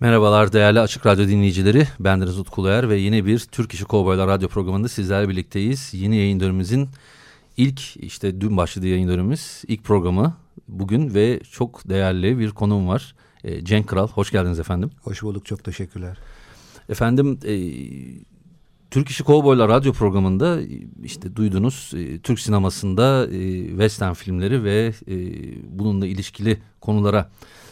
Merhabalar değerli Açık Radyo dinleyicileri. Ben Deniz Utkuluer ve yeni bir Türk İşi Kovboylar Radyo programında sizlerle birlikteyiz. Yeni yayın dönemimizin ilk işte dün başladı yayın dönemimiz ilk programı bugün ve çok değerli bir konuğum var. E, Cenk Kral hoş geldiniz efendim. Hoş bulduk çok teşekkürler. Efendim e, Türk İşi Kovboylar radyo programında işte duydunuz e, Türk sinemasında e, western filmleri ve e, bununla ilişkili konulara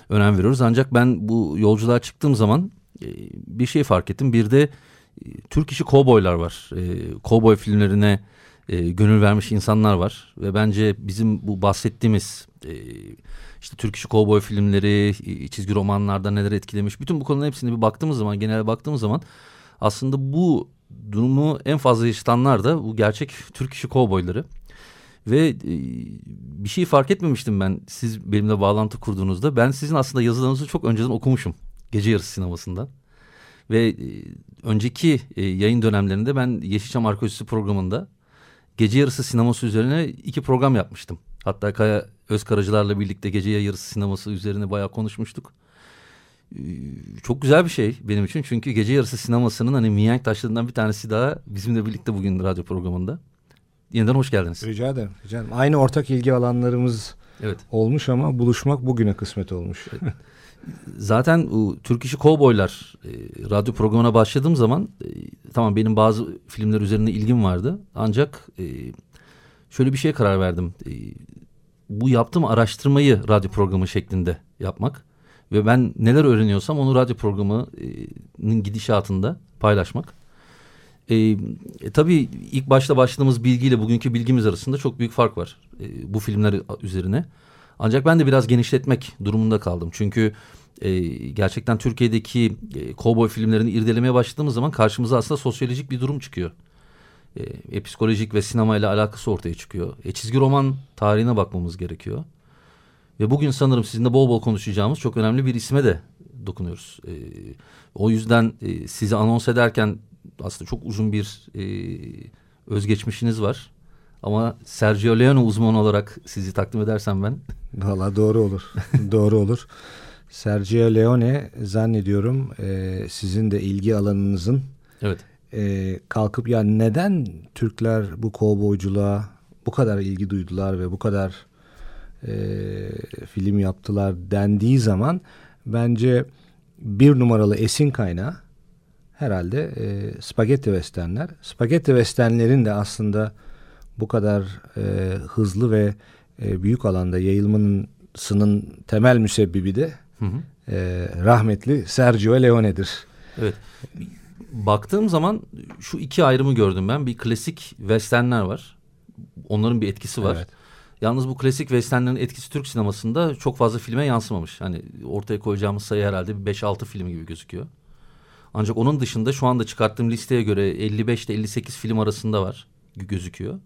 önem veriyoruz. Ancak ben bu yolculuğa çıktığım zaman e, bir şey fark ettim. Bir de e, Türk işi kovboylar var. E, kovboy filmlerine e, gönül vermiş insanlar var. Ve bence bizim bu bahsettiğimiz e, işte Türk işi kovboy filmleri, e, çizgi romanlarda neler etkilemiş. Bütün bu konuların hepsine bir baktığımız zaman, genel baktığımız zaman aslında bu durumu en fazla yaşatanlar da bu gerçek Türk işi kovboyları. Ve e, bir şey fark etmemiştim ben siz benimle bağlantı kurduğunuzda. Ben sizin aslında yazılarınızı çok önceden okumuşum. Gece yarısı sinemasında. Ve e, önceki e, yayın dönemlerinde ben Yeşilçam Arkeolojisi programında gece yarısı sineması üzerine iki program yapmıştım. Hatta Kaya Özkaracılar'la birlikte gece yarısı sineması üzerine bayağı konuşmuştuk. Çok güzel bir şey benim için. Çünkü gece yarısı sinemasının hani mihenk taşlarından bir tanesi daha bizimle birlikte bugün radyo programında. Yeniden hoş geldiniz. Rica ederim. Rica ederim. Aynı ortak ilgi alanlarımız evet. olmuş ama buluşmak bugüne kısmet olmuş. Zaten o Türk İşi Kovboylar e, radyo programına başladığım zaman e, tamam benim bazı filmler üzerine ilgim vardı. Ancak e, şöyle bir şeye karar verdim. E, bu yaptığım araştırmayı radyo programı şeklinde yapmak. Ve ben neler öğreniyorsam onu radyo programının gidişatında paylaşmak. E, e, tabii ilk başta başladığımız bilgiyle bugünkü bilgimiz arasında çok büyük fark var e, bu filmler üzerine. Ancak ben de biraz genişletmek durumunda kaldım. Çünkü e, gerçekten Türkiye'deki e, kovboy filmlerini irdelemeye başladığımız zaman karşımıza aslında sosyolojik bir durum çıkıyor. E, e, psikolojik ve sinemayla alakası ortaya çıkıyor. E, çizgi roman tarihine bakmamız gerekiyor. Ve bugün sanırım sizinle bol bol konuşacağımız çok önemli bir isme de dokunuyoruz. E, o yüzden e, sizi anons ederken aslında çok uzun bir e, özgeçmişiniz var. Ama Sergio Leone uzman olarak sizi takdim edersem ben. Valla doğru olur. doğru olur. Sergio Leone zannediyorum e, sizin de ilgi alanınızın evet. e, kalkıp ya neden Türkler bu kovboyculuğa bu kadar ilgi duydular ve bu kadar e, film yaptılar dendiği zaman bence bir numaralı esin kaynağı herhalde e, spagetti westernler. Spagetti westernlerin de aslında bu kadar e, hızlı ve e, büyük alanda yayılmasının temel müsebbibi de hı hı. E, rahmetli Sergio Leone'dir. Evet. Baktığım zaman şu iki ayrımı gördüm ben. Bir klasik westernler var. Onların bir etkisi var. Evet. Yalnız bu klasik westernlerin etkisi Türk sinemasında çok fazla filme yansımamış. Hani ortaya koyacağımız sayı herhalde bir 5-6 film gibi gözüküyor. Ancak onun dışında şu anda çıkarttığım listeye göre 55 ile 58 film arasında var gözüküyor.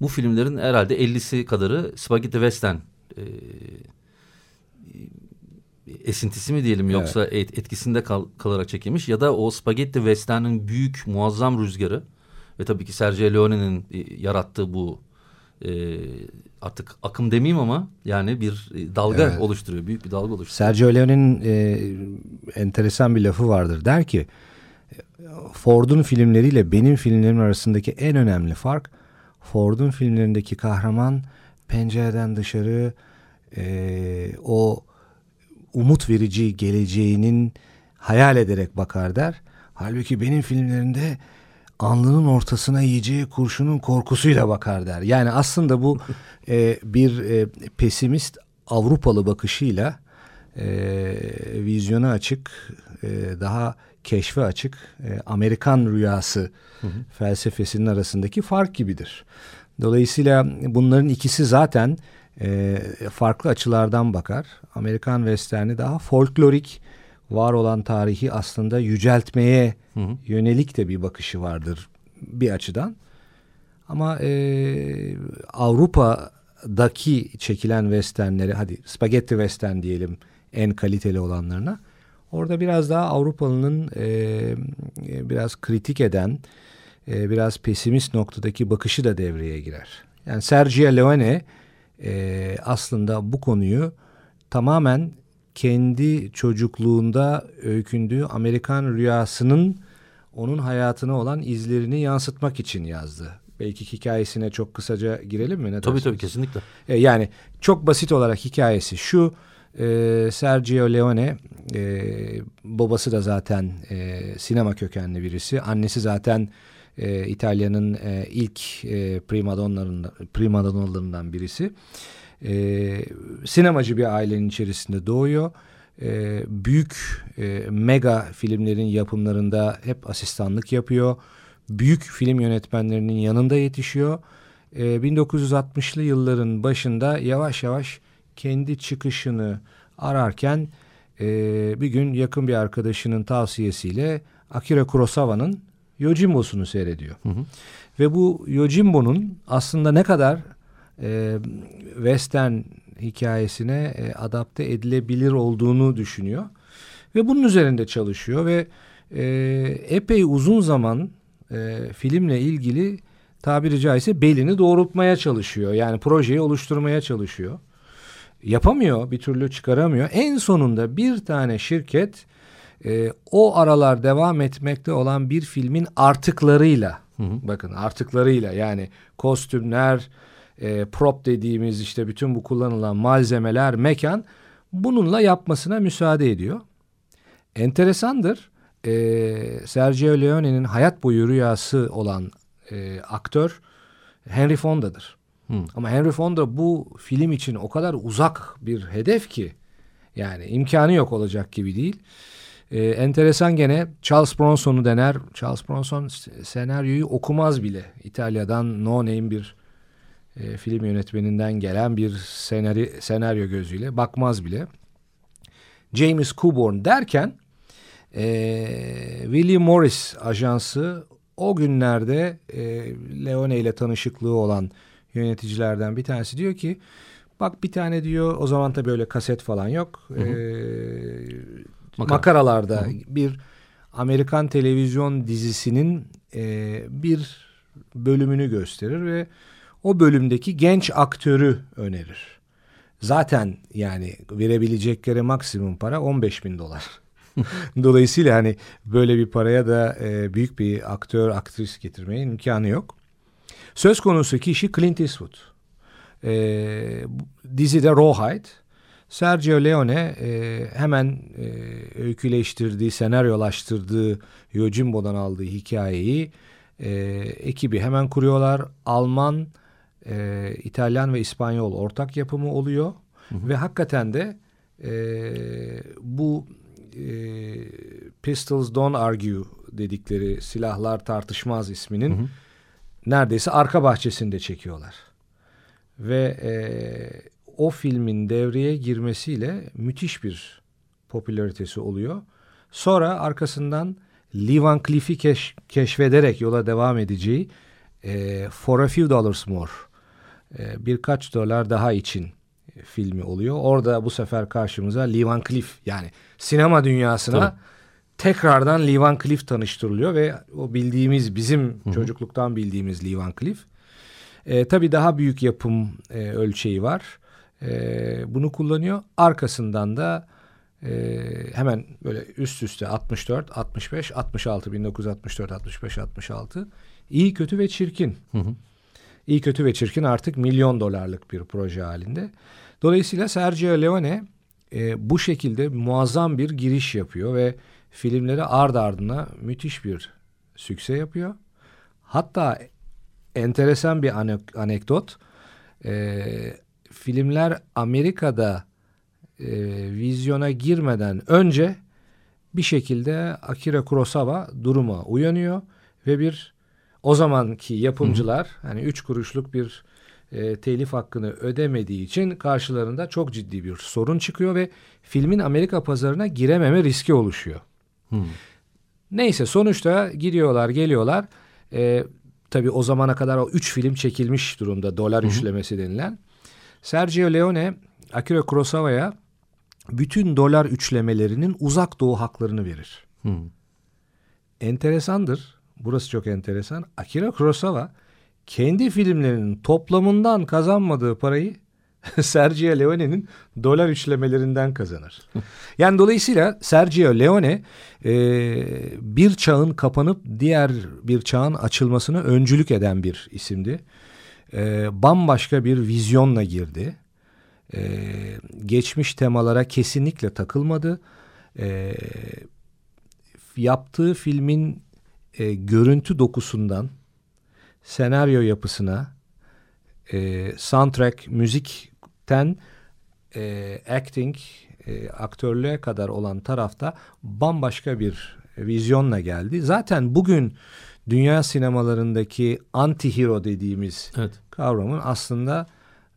Bu filmlerin herhalde 50'si kadarı Spaghetti Western e, esintisi mi diyelim yoksa evet. etkisinde kal, kalarak çekilmiş ya da o Spaghetti Western'in büyük muazzam rüzgarı ve tabii ki Sergio Leone'nin e, yarattığı bu e, artık akım demeyeyim ama yani bir e, dalga evet. oluşturuyor. Büyük bir dalga oluşturuyor. Sergio Leone'nin e, enteresan bir lafı vardır. Der ki Ford'un filmleriyle benim filmlerim arasındaki en önemli fark Ford'un filmlerindeki kahraman pencereden dışarı e, o umut verici geleceğinin hayal ederek bakar der. Halbuki benim filmlerimde alnının ortasına yiyeceği kurşunun korkusuyla bakar der. Yani aslında bu e, bir e, pesimist Avrupalı bakışıyla e, vizyona açık, e, daha keşfe açık e, Amerikan rüyası hı hı. felsefesinin arasındaki fark gibidir. Dolayısıyla bunların ikisi zaten e, farklı açılardan bakar. Amerikan Western'i daha folklorik, var olan tarihi aslında yüceltmeye hı hı. yönelik de bir bakışı vardır bir açıdan. Ama e, Avrupa'daki çekilen westernleri hadi spagetti western diyelim en kaliteli olanlarına. Orada biraz daha Avrupalı'nın e, biraz kritik eden, e, biraz pesimist noktadaki bakışı da devreye girer. Yani Sergio Leone e, aslında bu konuyu tamamen kendi çocukluğunda öykündüğü Amerikan rüyasının onun hayatına olan izlerini yansıtmak için yazdı. Belki hikayesine çok kısaca girelim mi? Ne tabii dersiniz? tabii kesinlikle. E, yani çok basit olarak hikayesi şu. E, Sergio Leone e, babası da zaten e, sinema kökenli birisi. Annesi zaten e, İtalya'nın e, ilk e, primadonlarından, primadonlarından birisi. E, sinemacı bir ailenin içerisinde doğuyor. E, büyük e, mega filmlerin yapımlarında hep asistanlık yapıyor. Büyük film yönetmenlerinin yanında yetişiyor. E, 1960'lı yılların başında yavaş yavaş kendi çıkışını ararken e, bir gün yakın bir arkadaşının tavsiyesiyle Akira Kurosawa'nın Yojimbo'sunu seyrediyor. Hı hı. Ve bu Yojimbo'nun aslında ne kadar e, western hikayesine e, adapte edilebilir olduğunu düşünüyor. Ve bunun üzerinde çalışıyor ve e, epey uzun zaman e, filmle ilgili tabiri caizse belini doğrultmaya çalışıyor. Yani projeyi oluşturmaya çalışıyor. Yapamıyor, bir türlü çıkaramıyor. En sonunda bir tane şirket e, o aralar devam etmekte olan bir filmin artıklarıyla, hı hı. bakın artıklarıyla yani kostümler, e, prop dediğimiz işte bütün bu kullanılan malzemeler, mekan bununla yapmasına müsaade ediyor. Enteresandır. E, Sergio Leone'nin hayat boyu rüyası olan e, aktör Henry Fonda'dır. Hmm. Ama Henry Fonda bu film için o kadar uzak bir hedef ki yani imkanı yok olacak gibi değil. Ee, enteresan gene Charles Bronson'u dener. Charles Bronson senaryoyu okumaz bile. İtalya'dan no name bir e, film yönetmeninden gelen bir senaryo, senaryo gözüyle bakmaz bile. James Coburn derken e, William Morris ajansı o günlerde e, Leone ile tanışıklığı olan yöneticilerden bir tanesi diyor ki bak bir tane diyor o zaman tabii öyle kaset falan yok. Hı hı. E, Makara. makaralarda hı hı. bir Amerikan televizyon dizisinin e, bir bölümünü gösterir ve o bölümdeki genç aktörü önerir. Zaten yani verebilecekleri maksimum para 15 bin dolar. Dolayısıyla hani böyle bir paraya da e, büyük bir aktör, aktris getirmeye imkanı yok. Söz konusu kişi Clint Eastwood. E, dizide Rawhide. Sergio Leone e, hemen e, öyküleştirdiği, senaryolaştırdığı Yojimbo'dan aldığı hikayeyi e, ekibi hemen kuruyorlar. Alman, e, İtalyan ve İspanyol ortak yapımı oluyor. Hı hı. Ve hakikaten de e, bu e, Pistols Don't Argue dedikleri silahlar tartışmaz isminin hı hı. neredeyse arka bahçesinde çekiyorlar. Ve e, o filmin devreye girmesiyle müthiş bir popülaritesi oluyor. Sonra arkasından Lee Van Cleef'i keş, keşfederek yola devam edeceği e, For a Few Dollars More e, birkaç dolar daha için filmi oluyor. Orada bu sefer karşımıza Lee Van Cleef yani sinema dünyasına Tabii. tekrardan Lee Van Cleef tanıştırılıyor ve o bildiğimiz bizim Hı-hı. çocukluktan bildiğimiz Lee Van Cleef. E, tabii daha büyük yapım e, ölçeği var. E, bunu kullanıyor. Arkasından da e, hemen böyle üst üste 64, 65, 66, 1964, 65, 66. İyi, kötü ve çirkin. Hı hı. İyi Kötü ve Çirkin artık milyon dolarlık bir proje halinde. Dolayısıyla Sergio Leone e, bu şekilde muazzam bir giriş yapıyor ve filmleri ard ardına müthiş bir sükse yapıyor. Hatta enteresan bir anek anekdot. E, filmler Amerika'da e, vizyona girmeden önce bir şekilde Akira Kurosawa duruma uyanıyor ve bir o zamanki yapımcılar Hı. hani üç kuruşluk bir e, telif hakkını ödemediği için karşılarında çok ciddi bir sorun çıkıyor ve filmin Amerika pazarına girememe riski oluşuyor. Hmm. Neyse sonuçta gidiyorlar geliyorlar. E, tabii o zamana kadar o üç film çekilmiş durumda dolar üçlemesi denilen. Sergio Leone Akira Kurosawa'ya bütün dolar üçlemelerinin uzak doğu haklarını verir. Hmm. Enteresandır. Burası çok enteresan. Akira Kurosawa kendi filmlerinin toplamından kazanmadığı parayı Sergio Leone'nin dolar üçlemelerinden kazanır. Yani dolayısıyla Sergio Leone e, bir çağın kapanıp diğer bir çağın açılmasına öncülük eden bir isimdi. E, bambaşka bir vizyonla girdi. E, geçmiş temalara kesinlikle takılmadı. E, yaptığı filmin e, görüntü dokusundan senaryo yapısına, e, soundtrack, müzikten e, acting, e, aktörlüğe kadar olan tarafta bambaşka bir vizyonla geldi. Zaten bugün dünya sinemalarındaki anti-hero dediğimiz Evet. kavramın aslında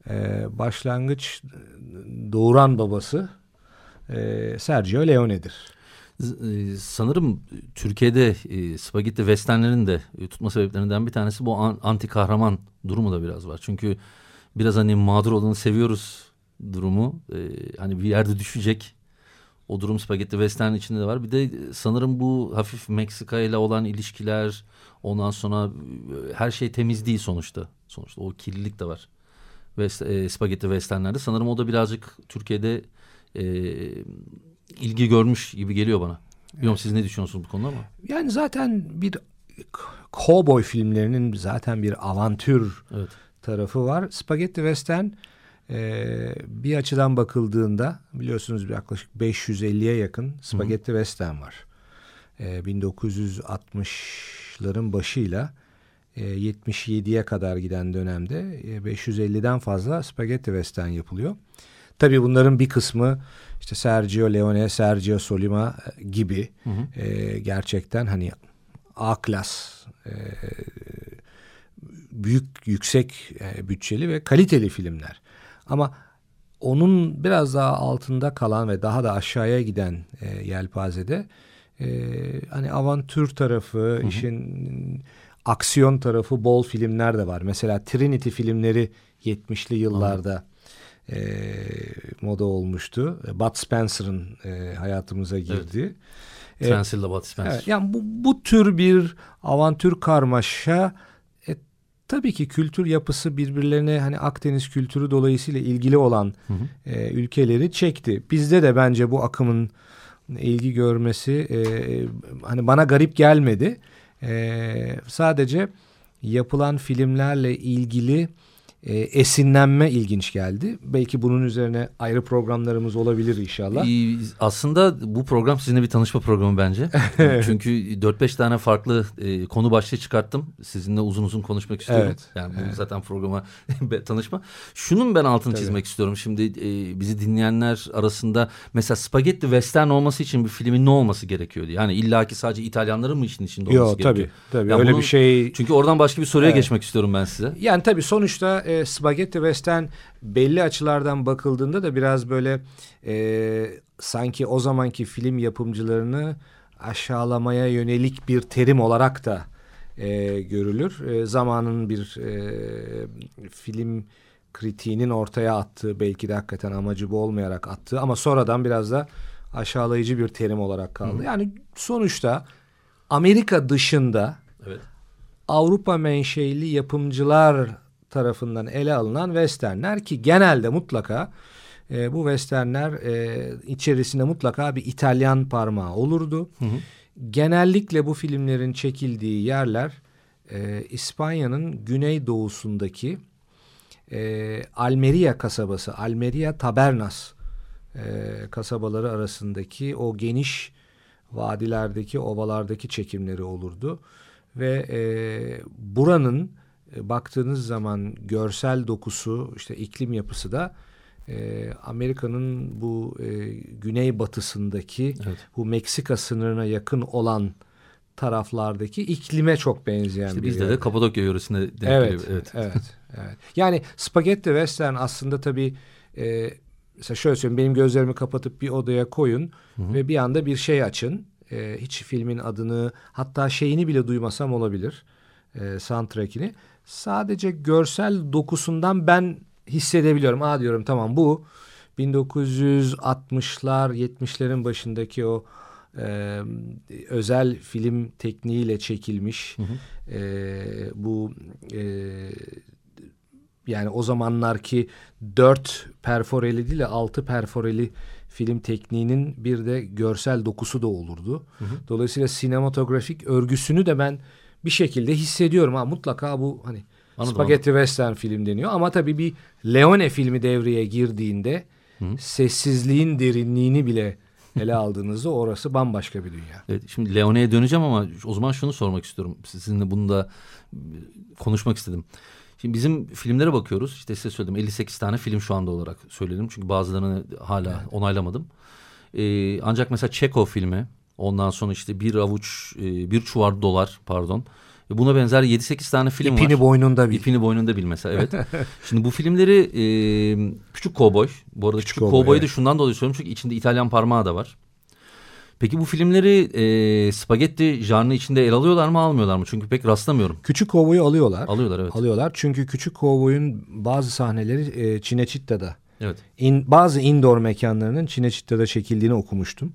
e, başlangıç doğuran babası e, Sergio Leone'dir. E, Sanırım Türkiye'de e, spagetti westernlerin de e, tutma sebeplerinden bir tanesi bu an- anti kahraman durumu da biraz var. Çünkü biraz hani mağdur olanı seviyoruz durumu. E, hani bir yerde düşecek. O durum spagetti western içinde de var. Bir de sanırım bu hafif Meksika ile olan ilişkiler ondan sonra e, her şey temiz değil sonuçta. Sonuçta o kirlilik de var. West, e, spagetti westernlerde. Sanırım o da birazcık Türkiye'de e, ilgi görmüş gibi geliyor bana. Bilmiyorum siz ne düşünüyorsunuz bu konuda ama? Yani zaten bir cowboy filmlerinin zaten bir avantür Evet. tarafı var. Spaghetti Western e, bir açıdan bakıldığında biliyorsunuz yaklaşık 550'ye yakın Spaghetti Western var. E, 1960'ların başıyla e, 77'ye kadar giden dönemde e, 550'den fazla Spaghetti Western yapılıyor. Tabii bunların bir kısmı işte Sergio Leone, Sergio Solima e, gibi e, gerçekten hani A klas e, büyük yüksek e, bütçeli ve kaliteli filmler. Ama onun biraz daha altında kalan ve daha da aşağıya giden e, yelpazede e, hani avantür tarafı, işin aksiyon tarafı bol filmler de var. Mesela Trinity filmleri 70'li yıllarda e, moda olmuştu. Bud Spencer'ın e, hayatımıza girdi. E, Transil'de Bud Spencer. Evet, yani bu, bu tür bir avantür karmaşa e, tabii ki kültür yapısı birbirlerine hani Akdeniz kültürü dolayısıyla ilgili olan e, ülkeleri çekti. Bizde de bence bu akımın ilgi görmesi e, hani bana garip gelmedi. E, sadece yapılan filmlerle ilgili e, esinlenme ilginç geldi. Belki bunun üzerine ayrı programlarımız olabilir inşallah. Ee, Aslında bu program sizinle bir tanışma programı bence. Çünkü 4-5 tane farklı e, konu başlığı çıkarttım. Sizinle uzun uzun konuşmak istiyorum. Evet, Yani bu zaten programa tanışma. Şunun ben altını çizmek istiyorum. Şimdi e, bizi dinleyenler arasında mesela spagetti western olması için bir filmin ne olması gerekiyordu? Yani illaki sadece İtalyanların mı işin içinde olması Yok gerekiyor? tabii tabii Ya öyle bunun- bir şey Çünkü oradan başka bir soruya Evet. geçmek istiyorum ben size. Yani tabii sonuçta e, Spaghetti Western belli açılardan bakıldığında da biraz böyle e, sanki o zamanki film yapımcılarını aşağılamaya yönelik bir terim olarak da e, görülür. E, zamanın bir e, film kritiğinin ortaya attığı belki de hakikaten amacı bu olmayarak attığı ama sonradan biraz da aşağılayıcı bir terim olarak kaldı. Yani sonuçta Amerika dışında Evet. Avrupa menşeili yapımcılar tarafından ele alınan westernler ki genelde mutlaka e, bu westernler e, içerisinde mutlaka bir İtalyan parmağı olurdu. Genellikle bu filmlerin çekildiği yerler e, İspanya'nın güneydoğusundaki e, Almeria kasabası, Almeria Tabernas e, kasabaları arasındaki o geniş vadilerdeki, ovalardaki çekimleri olurdu. Ve e, buranın e, baktığınız zaman görsel dokusu, işte iklim yapısı da e, Amerika'nın bu e, güneybatısındaki Evet. bu Meksika sınırına yakın olan taraflardaki iklime çok benzeyen İşte bir bizde de Kapadokya yöresinde denk Evet, geliyor. evet, Evet. evet, Evet. Yani spagetti western aslında tabii e, mesela şöyle söyleyeyim benim gözlerimi kapatıp bir odaya koyun hı hı. ve bir anda bir şey açın. E, hiç filmin adını hatta şeyini bile duymasam olabilir. E, soundtrack'ini. Sadece görsel dokusundan ben hissedebiliyorum. Aa diyorum tamam bu 1960'lar 70'lerin başındaki o e, özel film tekniğiyle çekilmiş hı hı. E, bu e, yani o zamanlar ki dört perforeli değil de altı perforeli film tekniğinin bir de görsel dokusu da olurdu. Hı hı. Dolayısıyla sinematografik örgüsünü de ben bir şekilde hissediyorum. Ha mutlaka bu hani Anladım, Spaghetti anladım. Western film deniyor. Ama tabii bir Leone filmi devreye girdiğinde Hı. sessizliğin derinliğini bile ele aldığınızda orası bambaşka bir dünya. Evet, şimdi Leone'ye döneceğim ama o zaman şunu sormak istiyorum. Sizinle bunu da konuşmak istedim. Şimdi bizim filmlere bakıyoruz. İşte size söyledim 58 tane film şu anda olarak söyledim. Çünkü bazılarını hala evet. onaylamadım. Ee, ancak mesela Çeko filmi ondan sonra işte bir avuç e, bir çuvar dolar pardon. Buna benzer 7-8 tane film İpini var. İpini boynunda bil. İpini boynunda bil mesela evet. Şimdi bu filmleri e, Küçük Kovboy. Bu arada Küçük, Küçük Kovboy'u evet. da şundan dolayı söylüyorum çünkü içinde İtalyan parmağı da var. Peki bu filmleri e, spagetti janrı içinde el alıyorlar mı almıyorlar mı? Çünkü pek rastlamıyorum. Küçük Kovboy'u alıyorlar. Alıyorlar evet. Alıyorlar çünkü Küçük Kovboy'un bazı sahneleri e, Cinecitta'da. Evet. In, bazı indoor mekanlarının Cinecitta'da çekildiğini okumuştum.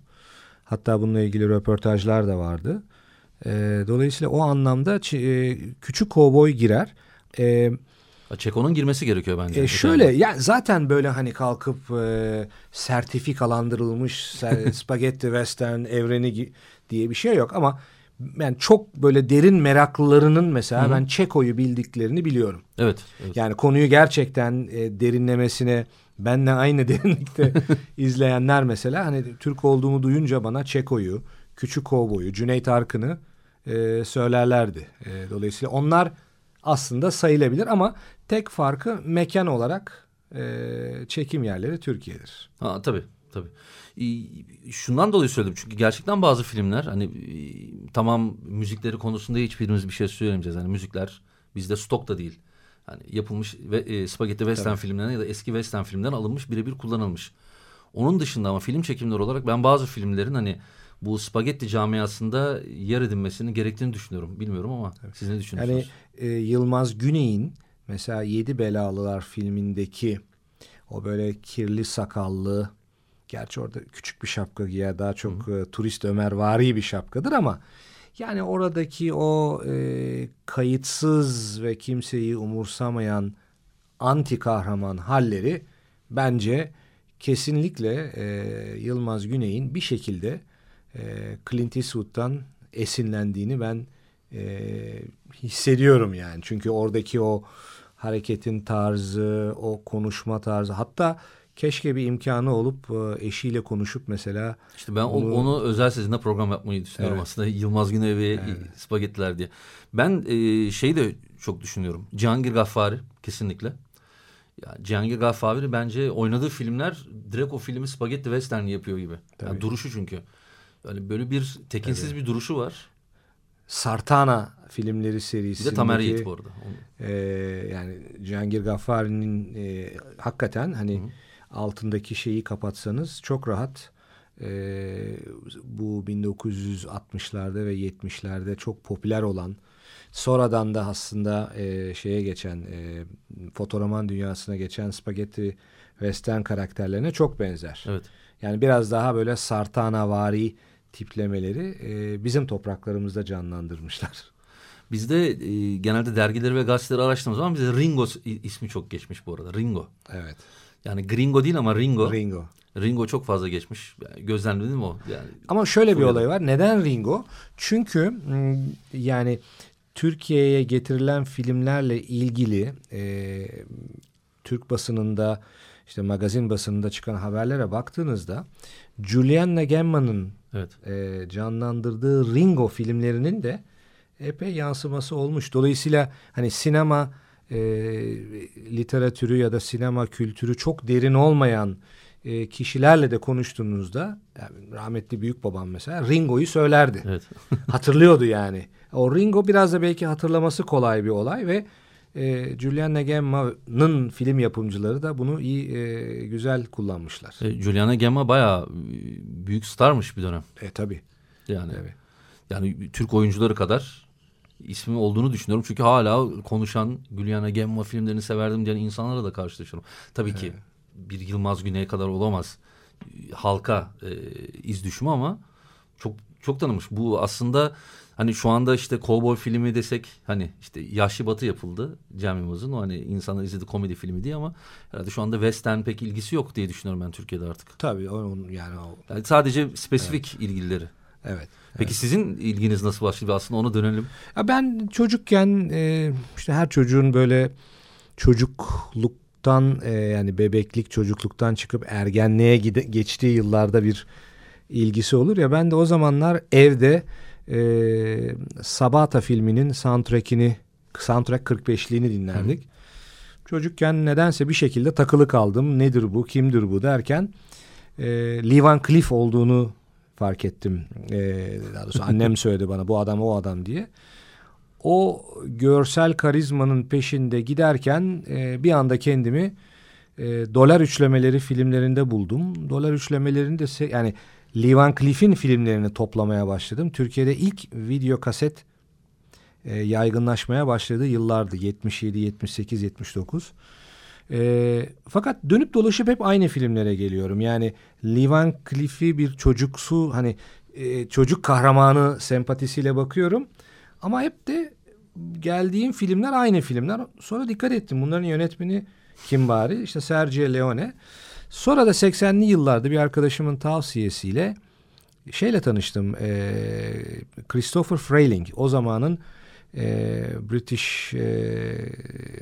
Hatta bununla ilgili röportajlar da vardı. E, dolayısıyla o anlamda e, Küçük Kovboy girer. Evet Çeko'nun girmesi gerekiyor bence. E şöyle ya yani zaten böyle hani kalkıp e, sertifikalandırılmış spagetti western evreni diye bir şey yok ama yani çok böyle derin meraklılarının mesela Hı-hı. ben Çeko'yu bildiklerini biliyorum. Evet, evet. Yani konuyu gerçekten e, derinlemesine benle aynı derinlikte izleyenler mesela hani Türk olduğumu duyunca bana Çeko'yu, Küçük Kovboy'u, Cüneyt Arkın'ı e, söylerlerdi. E, dolayısıyla onlar aslında sayılabilir ama tek farkı mekan olarak e, çekim yerleri Türkiye'dir. Ha, tabii tabii. Şundan dolayı söyledim çünkü gerçekten bazı filmler hani tamam müzikleri konusunda hiçbirimiz bir şey söylemeyeceğiz. Hani müzikler bizde stokta değil. Hani yapılmış ve e, spagetti western tabii. filmlerinden ya da eski western filmden alınmış birebir kullanılmış. Onun dışında ama film çekimleri olarak ben bazı filmlerin hani bu spagetti camiasında yer edinmesinin gerektiğini düşünüyorum. Bilmiyorum ama Tabii. siz ne düşünüyorsunuz? Yani e, Yılmaz Güney'in mesela Yedi Belalılar filmindeki o böyle kirli sakallı gerçi orada küçük bir şapka giyer daha çok Hı. e, turist Ömer vari bir şapkadır ama yani oradaki o e, kayıtsız ve kimseyi umursamayan anti kahraman halleri bence kesinlikle e, Yılmaz Güney'in bir şekilde e, Clint Eastwood'dan esinlendiğini ben e, hissediyorum yani. Çünkü oradaki o hareketin tarzı, o konuşma tarzı hatta keşke bir imkanı olup e, eşiyle konuşup mesela. İşte ben onu, onu özel sizinle program yapmayı düşünüyorum evet. aslında. Yılmaz Güney ve evet. Spagettiler diye. Ben e, şeyi de çok düşünüyorum. Cihangir Gaffari kesinlikle. Yani Cihangir Gaffari bence oynadığı filmler direkt o filmi Spagetti Western yapıyor gibi. Yani duruşu çünkü. Yani böyle bir tekinsiz evet. bir duruşu var. Sartana filmleri serisi. Bir de Tamer Yiğit bu arada. E, yani Cihangir Gaffari'nin e, hakikaten hani Hı -hı. Altındaki şeyi kapatsanız çok rahat e, bu 1960'larda ve 70'lerde çok popüler olan sonradan da aslında e, şeye geçen e, fotoroman dünyasına geçen spagetti western karakterlerine çok benzer. Evet. Yani biraz daha böyle Sartana vari tiplemeleri e, bizim topraklarımızda canlandırmışlar. Bizde e, genelde dergileri ve gazeteleri araştırdığımız zaman bize Ringo ismi çok geçmiş bu arada. Ringo. Evet. Yani Gringo değil ama Ringo. Ringo. Ringo çok fazla geçmiş. Yani gözlemledin mi o? Yani ama şöyle bir olay var. Neden Ringo? Çünkü yani Türkiye'ye getirilen filmlerle ilgili e, Türk basınında işte magazin basınında çıkan haberlere baktığınızda Julianne Gemma'nın evet. e, canlandırdığı Ringo filmlerinin de epey yansıması olmuş. Dolayısıyla hani sinema e, literatürü ya da sinema kültürü çok derin olmayan e, kişilerle de konuştuğunuzda yani rahmetli büyük babam mesela Ringo'yu söylerdi. Evet. Hatırlıyordu yani. O Ringo biraz da belki hatırlaması kolay bir olay ve e, Juliana Gemma'nın film yapımcıları da bunu iyi e, güzel kullanmışlar. E, Juliana Gemma bayağı büyük starmış bir dönem. E tabi. Yani Evet. yani Türk oyuncuları kadar ismi olduğunu düşünüyorum. Çünkü hala konuşan Juliana Gemma filmlerini severdim diyen insanlara da karşılaşıyorum. Tabii ki bir Yılmaz Güney kadar olamaz halka e, iz düşümü ama çok çok tanımış. Bu aslında hani şu anda işte kovboy filmi desek hani işte Yaşlı Batı yapıldı Cem Yılmaz'ın. O hani insanlar izledi komedi filmi diye ama herhalde şu anda western pek ilgisi yok diye düşünüyorum ben Türkiye'de artık. Tabii onun yani o, Yani sadece spesifik ilgilileri. evet. Peki sizin ilginiz nasıl başladı? Aslında ona dönelim. Ya ben çocukken e, işte her çocuğun böyle çocukluktan e, yani bebeklik çocukluktan çıkıp ergenliğe gide, geçtiği yıllarda bir ilgisi olur ya ben de o zamanlar evde e, Sabata filminin soundtrack'ini soundtrack 45'liğini dinlerdik. Çocukken nedense bir şekilde takılı kaldım. Nedir bu, kimdir bu derken e, Lee Van Cleef olduğunu fark ettim. E, daha doğrusu annem söyledi bana bu adam o adam diye. O görsel karizmanın peşinde giderken e, bir anda kendimi e, dolar üçlemeleri filmlerinde buldum. Dolar üçlemelerini de se- yani Lee Van Cleef'in filmlerini toplamaya başladım. Türkiye'de ilk video kaset e, yaygınlaşmaya başladığı yıllardı. 77, 78, 79. E, fakat dönüp dolaşıp hep aynı filmlere geliyorum. Yani Lee Van Cleef'i bir çocuksu hani e, çocuk kahramanı sempatisiyle bakıyorum. Ama hep de geldiğim filmler aynı filmler. Sonra dikkat ettim bunların yönetmeni kim bari? İşte Sergio Leone. Sonra da 80'li yıllarda bir arkadaşımın tavsiyesiyle şeyle tanıştım. E, Christopher Frayling o zamanın e, British e,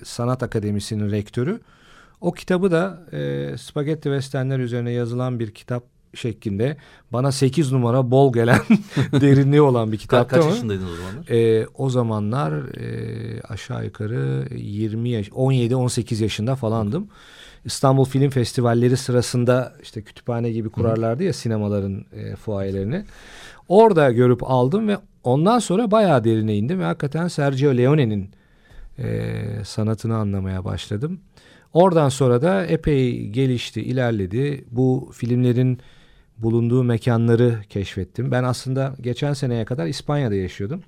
Sanat Akademisi'nin rektörü. O kitabı da e, Spagetti Westernler üzerine yazılan bir kitap şeklinde bana 8 numara bol gelen derinliği olan bir Ka- kitaptı kaç yaşındaydın o zamanlar? e, o zamanlar e, aşağı yukarı 20 yaş 17-18 yaşında falandım. İstanbul Film Festivalleri sırasında işte kütüphane gibi kurarlardı ya sinemaların e, fuayelerini. Orada görüp aldım ve ondan sonra bayağı derine indim ve hakikaten Sergio Leone'nin e, sanatını anlamaya başladım. Oradan sonra da epey gelişti, ilerledi. Bu filmlerin bulunduğu mekanları keşfettim. Ben aslında geçen seneye kadar İspanya'da yaşıyordum.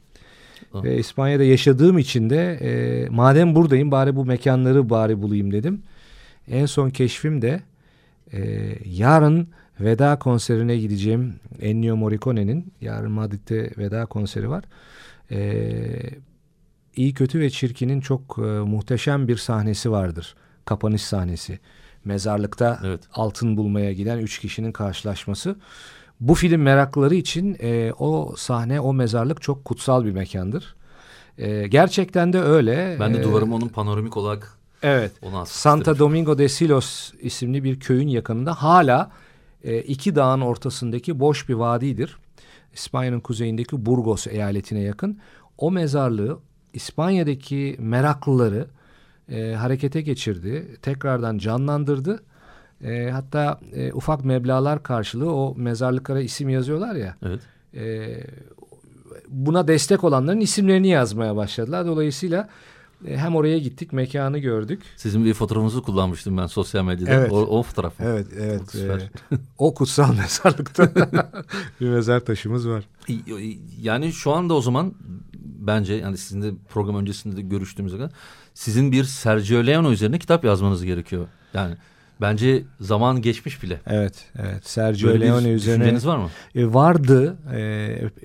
Ah. Ve İspanya'da yaşadığım için de e, madem buradayım bari bu mekanları bari bulayım dedim. En son keşfim de e, yarın veda konserine gideceğim Ennio Morricone'nin yarın Madrid'de veda konseri var. E, İyi Kötü ve Çirkin'in çok e, muhteşem bir sahnesi vardır. Kapanış sahnesi. Mezarlıkta Evet. altın bulmaya giden üç kişinin karşılaşması. Bu film meraklıları için e, o sahne, o mezarlık çok kutsal bir mekandır. E, gerçekten de öyle. Ben de E, duvarıma onun panoramik olarak Evet. Santa. Domingo de Silos isimli bir köyün yakınında hala e, iki dağın ortasındaki boş bir vadidir. İspanya'nın kuzeyindeki Burgos eyaletine yakın. O mezarlığı İspanya'daki meraklıları e, harekete geçirdi. Tekrardan canlandırdı. E, hatta e, ufak meblağlar karşılığı o mezarlıklara isim yazıyorlar ya. Evet. E, buna destek olanların isimlerini yazmaya başladılar. Dolayısıyla e, hem oraya gittik, mekanı gördük. Sizin bir fotoğrafınızı kullanmıştım ben sosyal medyada. Evet. O, o fotoğraf? Evet, evet. Süper. e, o kutsal mezarlıkta bir mezar taşımız var. Yani şu anda o zaman bence yani sizin de program öncesinde de görüştüğümüz kadar sizin bir Sergio Leone üzerine kitap yazmanız gerekiyor. Yani bence zaman geçmiş bile. Evet, evet. Sergio Böyle Leone bir üzerine düşünceniz var mı? E, vardı. E,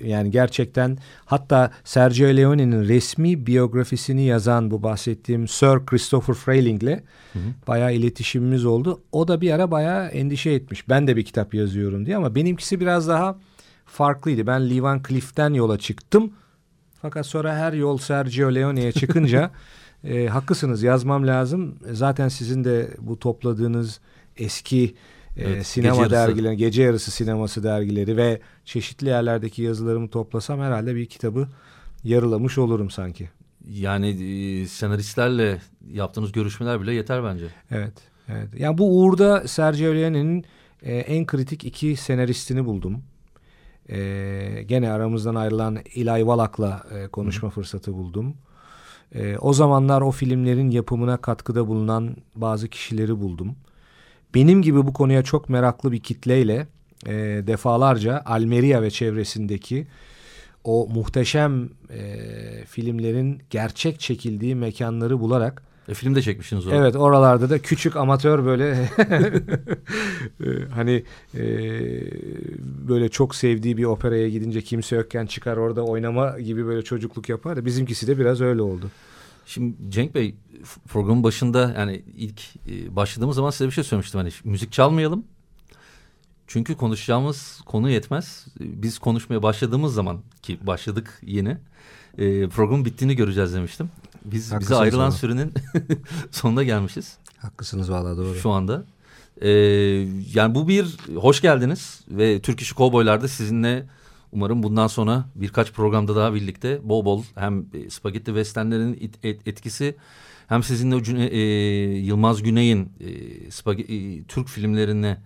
yani gerçekten hatta Sergio Leone'nin resmi biyografisini yazan bu bahsettiğim Sir Christopher Frayling'le bayağı iletişimimiz oldu. O da bir ara bayağı endişe etmiş. Ben de bir kitap yazıyorum diye ama benimkisi biraz daha farklıydı. Ben Lee Van Cleef'ten yola çıktım. Fakat sonra her yol Sergio Leone'ye çıkınca e, haklısınız yazmam lazım. Zaten sizin de bu topladığınız eski e, Evet, sinema gece yarısı. dergileri, gece yarısı sineması dergileri ve çeşitli yerlerdeki yazılarımı toplasam herhalde bir kitabı yarılamış olurum sanki. Yani e, senaristlerle yaptığınız görüşmeler bile yeter bence. Evet. Evet. Yani bu uğurda Sergio Leone'nin e, en kritik iki senaristini buldum. E, gene aramızdan ayrılan İlay Valak'la e, konuşma fırsatı buldum. E, o zamanlar o filmlerin yapımına katkıda bulunan bazı kişileri buldum. Benim gibi bu konuya çok meraklı bir kitleyle e, defalarca Almeria ve çevresindeki o muhteşem e, filmlerin gerçek çekildiği mekanları bularak e, film de çekmişsiniz orada. Evet oralarda da küçük amatör böyle e, hani e, böyle çok sevdiği bir operaya gidince kimse yokken çıkar orada oynama gibi böyle çocukluk yapar da bizimkisi de biraz öyle oldu. Şimdi Cenk Bey programın başında yani ilk e, başladığımız zaman size bir şey söylemiştim. Hani müzik çalmayalım. Çünkü konuşacağımız konu yetmez. Biz konuşmaya başladığımız zaman ki başladık yeni e, programın bittiğini göreceğiz demiştim. Biz Haklısınız bize ayrılan valla. sürenin sonuna gelmişiz Haklısınız valla doğru. şu anda. E, yani bu bir hoş geldiniz ve Türk İşi Kovboylar'da sizinle umarım bundan sonra birkaç programda daha birlikte bol bol hem e, spagetti westernlerin etkisi hem sizinle Cüne- e, Yılmaz Güney'in e, spage- e, Türk filmlerine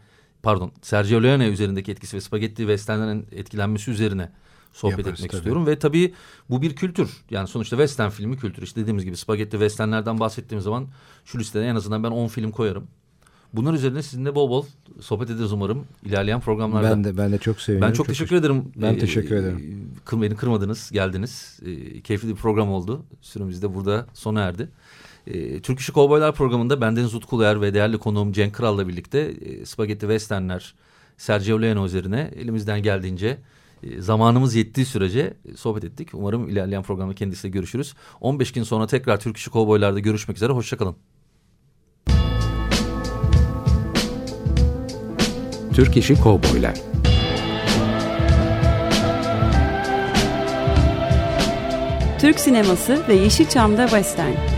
pardon Sergio Leone üzerindeki etkisi ve spagetti westernlerin etkilenmesi üzerine sohbet Yaparız, etmek tabii. istiyorum. Ve tabii bu bir kültür. Yani sonuçta western filmi kültür. İşte dediğimiz gibi spagetti westernlerden bahsettiğim zaman şu listede en azından ben 10 film koyarım. Bunlar üzerine sizinle bol bol sohbet ederiz umarım ilerleyen programlarda. Ben de ben de çok sevinirim. Ben çok, teşekkür ederim. Ben Ee, teşekkür ederim. kır- beni kırmadınız, geldiniz. Ee, keyifli bir program oldu. Süremiz de burada sona erdi. Ee, Türk İşi Kovboylar programında bendeniz Utku Uluer ve değerli konuğum Cenk Kral'la birlikte e, Spagetti Westernler, Sergio Leone üzerine elimizden geldiğince zamanımız yettiği sürece e, sohbet ettik. Umarım ilerleyen programda kendisiyle görüşürüz. 15 gün sonra tekrar Türk İşi Kovboylar'da görüşmek üzere. Hoşçakalın. Türk İşi Kovboylar Türk sineması ve Yeşilçam'da Western.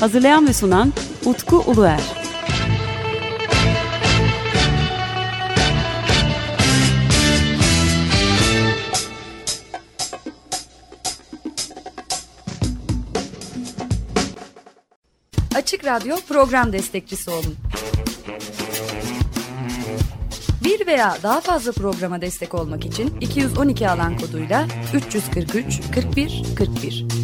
Hazırlayan ve sunan Utku Uluer. Açık Radyo program destekçisi olun. Bir veya daha fazla programa destek olmak için 212 alan koduyla 343 41 41